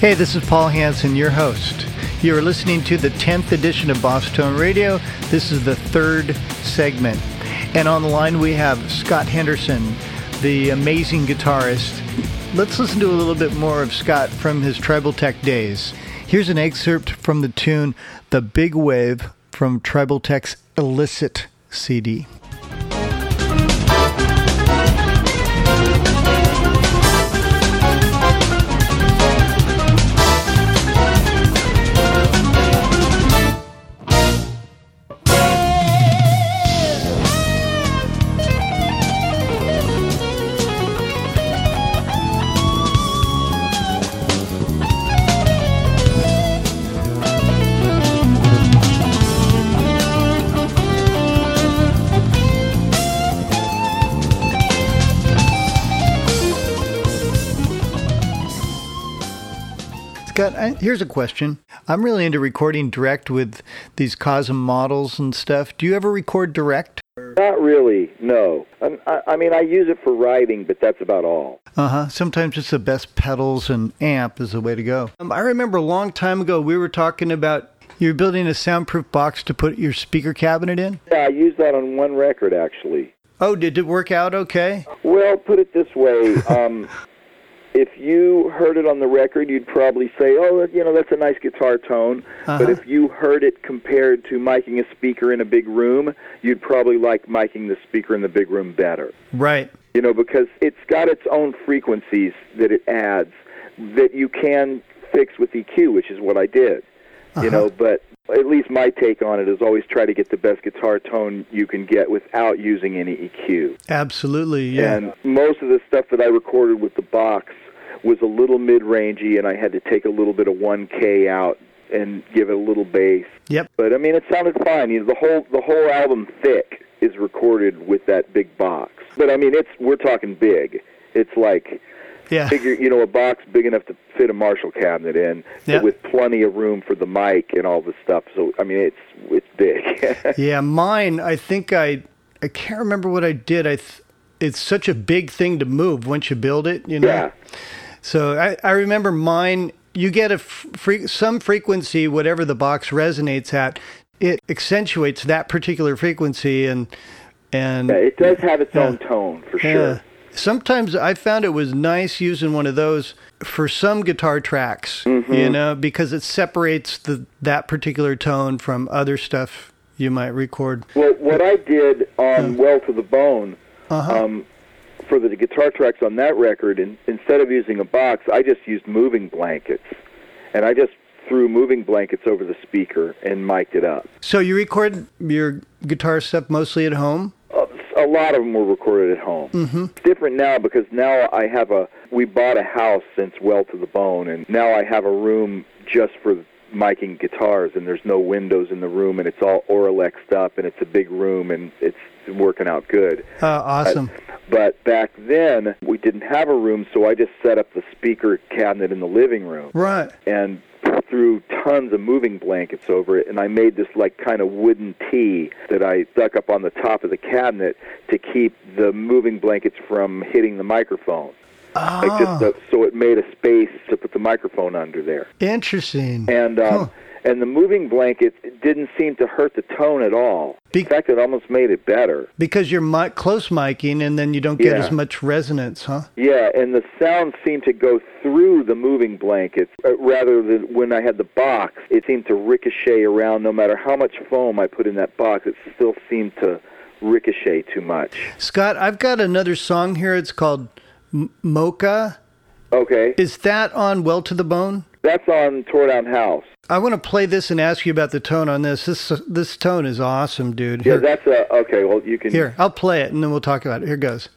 Hey, this is Paul Hanson, your host. You are listening to the 10th edition of Boss Tone Radio. This is the third segment. And on the line we have Scott Henderson, the amazing guitarist. Let's listen to a little bit more of Scott from his Tribal Tech days. Here's an excerpt from the tune The Big Wave from Tribal Tech's Illicit CD. Scott, I, here's a question. I'm really into recording direct with these COSM models and stuff. Do you ever record direct? Not really, no. I, I mean, I use it for writing, but that's about all. Uh huh. Sometimes it's the best pedals and amp is the way to go. Um, I remember a long time ago we were talking about you're building a soundproof box to put your speaker cabinet in. Yeah, I used that on one record actually. Oh, did it work out okay? Well, put it this way. Um, if you heard it on the record, you'd probably say, "Oh, you know, that's a nice guitar tone." Uh-huh. But if you heard it compared to miking a speaker in a big room, you'd probably like miking the speaker in the big room better. Right. You know, because it's got its own frequencies that it adds that you can fix with EQ, which is what I did. Uh-huh. You know, but at least my take on it is always try to get the best guitar tone you can get without using any EQ. Absolutely. Yeah. And most of the stuff that I recorded with the box was a little mid-rangey, and I had to take a little bit of 1K out and give it a little bass. Yep. But I mean, it sounded fine. You know, the whole the whole album, thick, is recorded with that big box. But I mean, it's we're talking big. It's like Yeah. figure you know a box big enough to fit a Marshall cabinet in, but with plenty of room for the mic and all the stuff. So I mean, it's it's big. Yeah, mine. I think I. I can't remember what I did. I. Th- it's such a big thing to move once you build it. You know. yeah. So I, I remember mine. You get a fre- some frequency, whatever the box resonates at, it accentuates that particular frequency, and and Yeah, it does have its Yeah. own tone for yeah. sure. Sometimes I found it was nice using one of those for some guitar tracks, Mm-hmm. you know, because it separates the that particular tone from other stuff you might record. Well, what I did on Well to the Bone, Uh-huh. um, for the guitar tracks on that record, in, instead of using a box, I just used moving blankets, and I just threw moving blankets over the speaker and mic'd it up. So you record your guitar stuff mostly at home? A lot of them were recorded at home. Mm-hmm. It's different now because now I have a. We bought a house since Well to the Bone, and now I have a room just for miking guitars, and there's no windows in the room, and it's all Auralexed up, and it's a big room, and it's working out good. Uh, awesome. But back then, we didn't have a room, so I just set up the speaker cabinet in the living room right. and threw tons of moving blankets over it. And I made this like kind of wooden tee that I stuck up on the top of the cabinet to keep the moving blankets from hitting the microphone. Like Ah, just the, so it made a space to put the microphone under there. interesting. And um, Huh. And the moving blanket didn't seem to hurt the tone at all. Be- In fact, it almost made it better. Because you're mi- close miking and then you don't get Yeah. as much resonance, huh? Yeah, and the sound seemed to go through the moving blankets uh, rather than when I had the box. It seemed to ricochet around no matter how much foam I put in that box. It still seemed to ricochet too much. Scott, I've got another song here. It's called M- Mocha. Okay, Is that on Well to the Bone? That's on Tore Down House. I want to play this and ask you about the tone on this. This this tone is awesome, dude. Yeah, that's a okay. Well, you can here, I'll play it and then we'll talk about it. Here goes.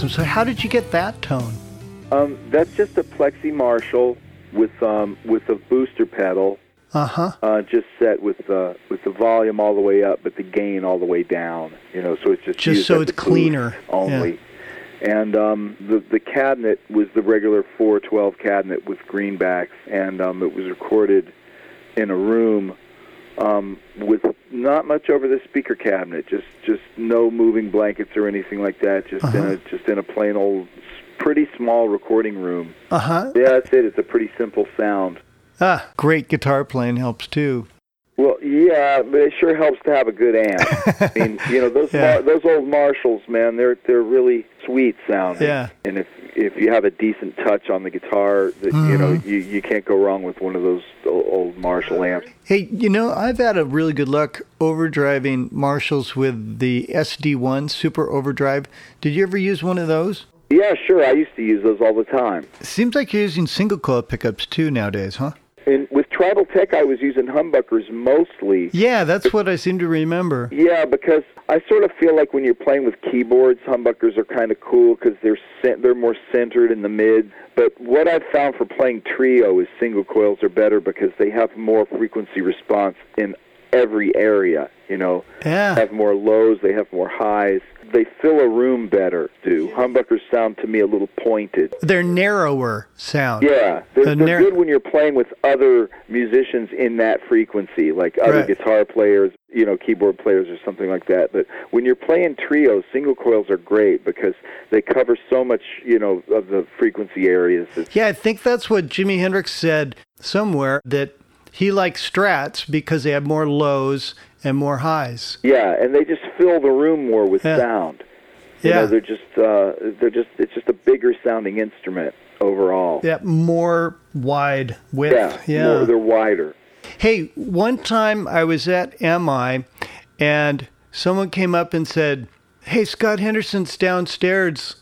Awesome. So how did you get that tone? Um, that's just a Plexi Marshall with um, with a booster pedal, Uh-huh. uh, just set with the with the volume all the way up, but the gain all the way down. You know, so it's just Just so it's cleaner. only. And um, the the cabinet was the regular 412 cabinet with greenbacks, and um, it was recorded in a room um, with not much over the speaker cabinet, just just no moving blankets or anything like that. Just in Uh-huh. a just in a plain old, pretty small recording room. Uh-huh. Yeah, that's it. It's a pretty simple sound. Ah, great guitar playing helps too. Yeah, but it sure helps to have a good amp. I mean, you know, those Yeah. Mar- those old Marshalls, man, they're they're really sweet sounding. Yeah. And if if you have a decent touch on the guitar, that you know, Mm-hmm. you you can't go wrong with one of those old Marshall amps. Hey, you know, I've had a really good luck overdriving Marshalls with the SD1 Super Overdrive. Did you ever use one of those? Yeah, sure. I used to use those all the time. Seems like you're using single coil pickups too nowadays, huh? And with Tribal Tech, I was using humbuckers mostly. Yeah, that's what I seem to remember. Yeah, because I sort of feel like when you're playing with keyboards, humbuckers are kind of cool because they're cent- they're more centered in the mid. But what I've found for playing trio is single coils are better because they have more frequency response in every area. You know, Yeah. have more lows, they have more highs. They fill a room better. Do humbuckers sound to me a little pointed? They're narrower sound. Yeah, they're, The they're good when you're playing with other musicians in that frequency, like other Right. guitar players, you know, keyboard players or something like that. But when you're playing trios, single coils are great because they cover so much, you know, of the frequency areas. It's, Yeah, I think that's what Jimi Hendrix said somewhere that he likes strats because they have more lows and more highs. yeah, and they just fill the room more with Yeah. sound. You Yeah. know, they're just uh, they're just it's just a bigger sounding instrument overall. Yeah, more wide width. Yeah, Yeah. More, they're wider. Hey, one time I was at MI and someone came up and said, Hey, Scott Henderson's downstairs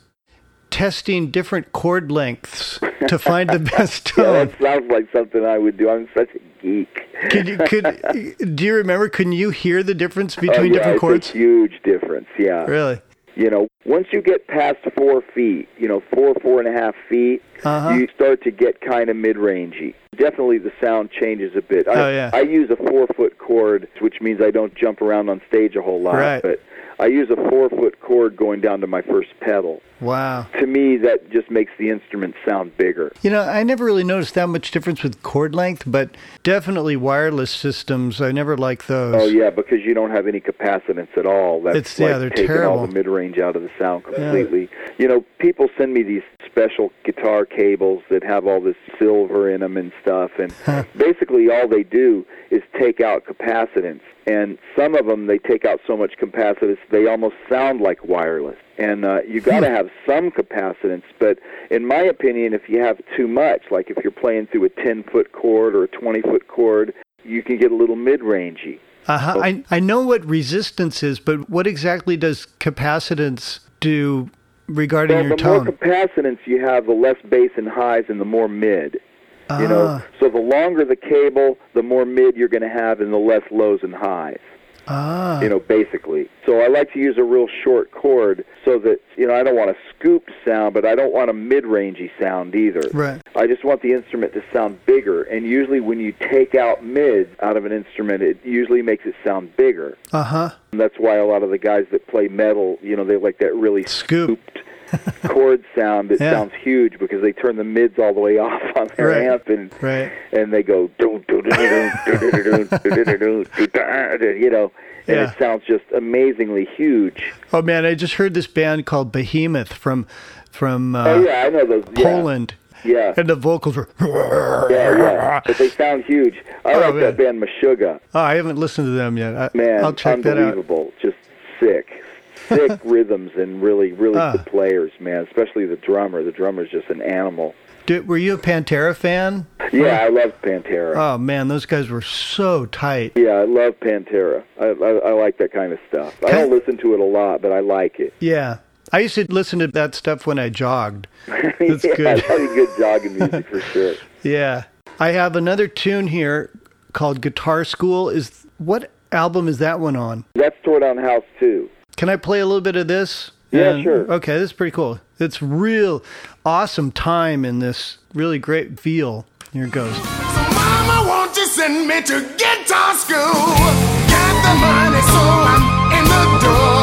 testing different cord lengths to find the best Yeah, tone. that sounds like something I would do. I'm such a geek. Could you, could, do you remember? Can you hear the difference Oh, between yeah, different cords? a huge difference. Yeah. Really? You know, once you get past four feet, you know, four, four and a half feet, Uh-huh. you start to get kind of mid-rangey. Definitely the sound changes a bit. I, Oh, yeah. I use a four-foot cord, which means I don't jump around on stage a whole lot. Right. But I use a four-foot cord going down to my first pedal. Wow. To me, that just makes the instrument sound bigger. You know, I never really noticed that much difference with cord length, but definitely wireless systems. I never like those. Oh yeah, because you don't have any capacitance at all. That's It's- like yeah, they're taking terrible. all the mid-range out of the sound completely. You know, people send me these special guitar cables that have all this silver in them and stuff, and basically all they do is take out capacitance. And some of them they take out so much capacitance they almost sound like wireless. And uh, you got to have some capacitance, but in my opinion, if you have too much, like if you're playing through a 10-foot cord or a 20-foot cord you can get a little mid-rangey. Uh-huh. I, I know what resistance is, but what exactly does capacitance do regarding Well, your the more capacitance you have, the less bass and highs, and the more mid. Ah, You know, so the longer the cable, the more mid you're going to have, and the less lows and highs. ah, You know, basically. So I like to use a real short cord so that you know I don't want a scooped sound, but I don't want a mid-rangey sound either. right. I just want the instrument to sound bigger. And usually, when you take out mids out of an instrument, it usually makes it sound bigger. Uh-huh. And that's why a lot of the guys that play metal, you know, they like that really Scoop. scooped chord sound that Yeah. sounds huge because they turn the mids all the way off on their Right. amp and Right. and they go you know, and Yeah. it sounds just amazingly huge. Oh man, I just heard this band called Behemoth from from uh, Oh yeah, I know those. Yeah. Poland, Yeah. and the vocals were. Yeah, yeah, but they sound huge. I Oh, like man. that band Meshuggah. Oh, I haven't listened to them yet. I, Man, I'll check that out. unbelievable. Sick rhythms and really, really good ah. players, man. Especially the drummer. The drummer's just an animal. Did, were you a Pantera fan? Yeah, I love Pantera. Oh man, those guys were so tight. yeah, I love Pantera. I, I I like that kind of stuff. I don't listen to it a lot, but I like it. Yeah, I used to listen to that stuff when I jogged. That's yeah, good. Like good jogging music for sure. Yeah, I have another tune here called Guitar School. Is what album is that one on? That's Tore Down House too. Can I play a little bit of this? Yeah, And- sure. Okay, this is pretty cool. It's real awesome time in this really great feel. Here it goes. Mama, won't you send me to guitar school? Got the money, so I'm in the door.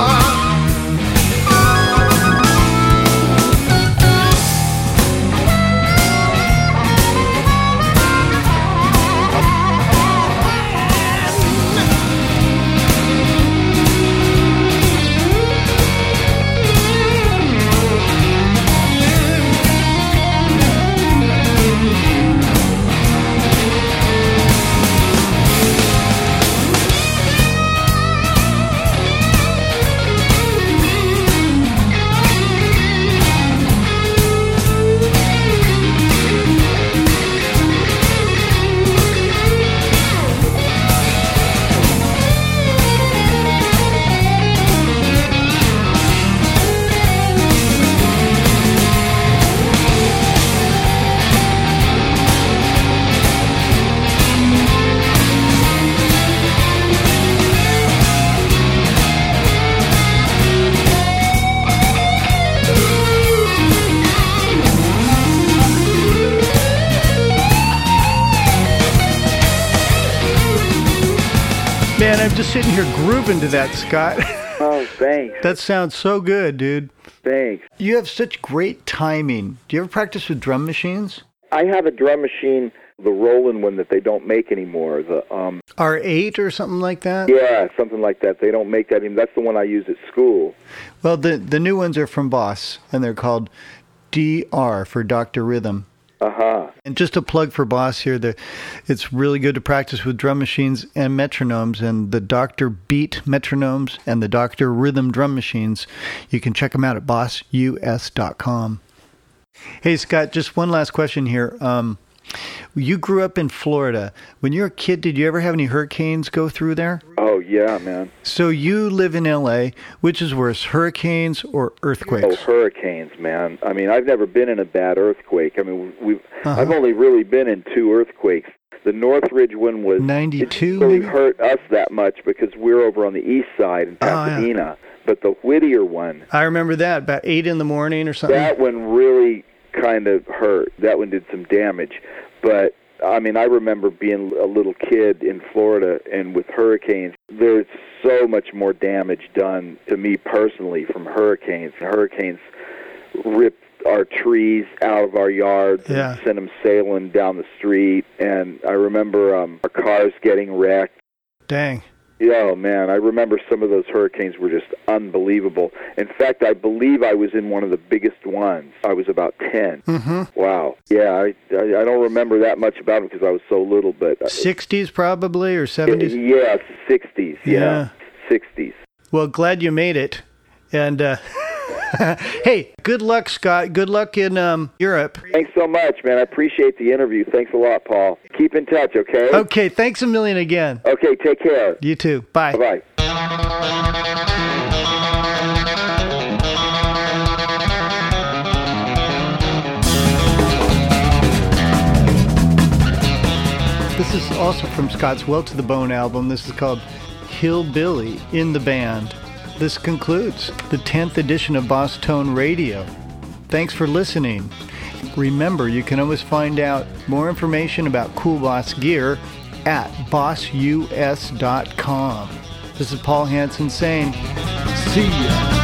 I'm just sitting here grooving to that, Scott. Oh, thanks. that sounds so good, dude. Thanks. You have such great timing. Do you ever practice with drum machines? I have a drum machine, the Roland one that they don't make anymore. The um, R8 or something like that? yeah, something like that. They don't make that anymore. That's the one I use at school. Well, the the new ones are from Boss, and they're called DR for Dr. Rhythm. Uh huh. And just a plug for Boss here, the, it's really good to practice with drum machines and metronomes, and the Dr. Beat metronomes and the Dr. Rhythm drum machines. You can check them out at bossus.com. Hey, Scott, just one last question here. Um, you grew up in Florida. When you were a kid, did you ever have any hurricanes go through there? Yeah, man. So you live in LA. Which is worse, hurricanes or earthquakes? Oh, hurricanes, man. I mean, I've never been in a bad earthquake. I mean, we've Uh-huh. I've only really been in two earthquakes. The Northridge one was 92 It really maybe? hurt us that much because we're over on the east side in Oh, yeah. Pasadena. But the Whittier one, I remember that about eight in the morning or something. that one really kind of hurt. That one did some damage. But I mean, I remember being a little kid in Florida, and with hurricanes, there's so much more damage done to me personally from hurricanes. Hurricanes rip our trees out of our yards Yeah. and send them sailing down the street. And I remember um, our cars getting wrecked. Dang. Yeah, oh man, I remember some of those hurricanes were just unbelievable. In fact, I believe I was in one of the biggest ones. I was about 10. Mm-hmm. Wow. Yeah, I I, I don't remember that much about them because I was so little, but uh, 60s probably or 70s. yeah, 60s. Yeah. Yeah, 60s. Well, glad you made it. And uh, hey, good luck, Scott. Good luck in um, Europe. Thanks so much, man. I appreciate the interview. Thanks a lot, Paul. Keep in touch, okay? Okay, thanks a million again. Okay, take care. You too. Bye. Bye bye. This is also from Scott's Well to the Bone album. This is called Hillbilly in the Band. This concludes the 10th edition of Boss Tone Radio. Thanks for listening. Remember, you can always find out more information about Cool Boss gear at bossus.com. This is Paul Hanson saying, see ya.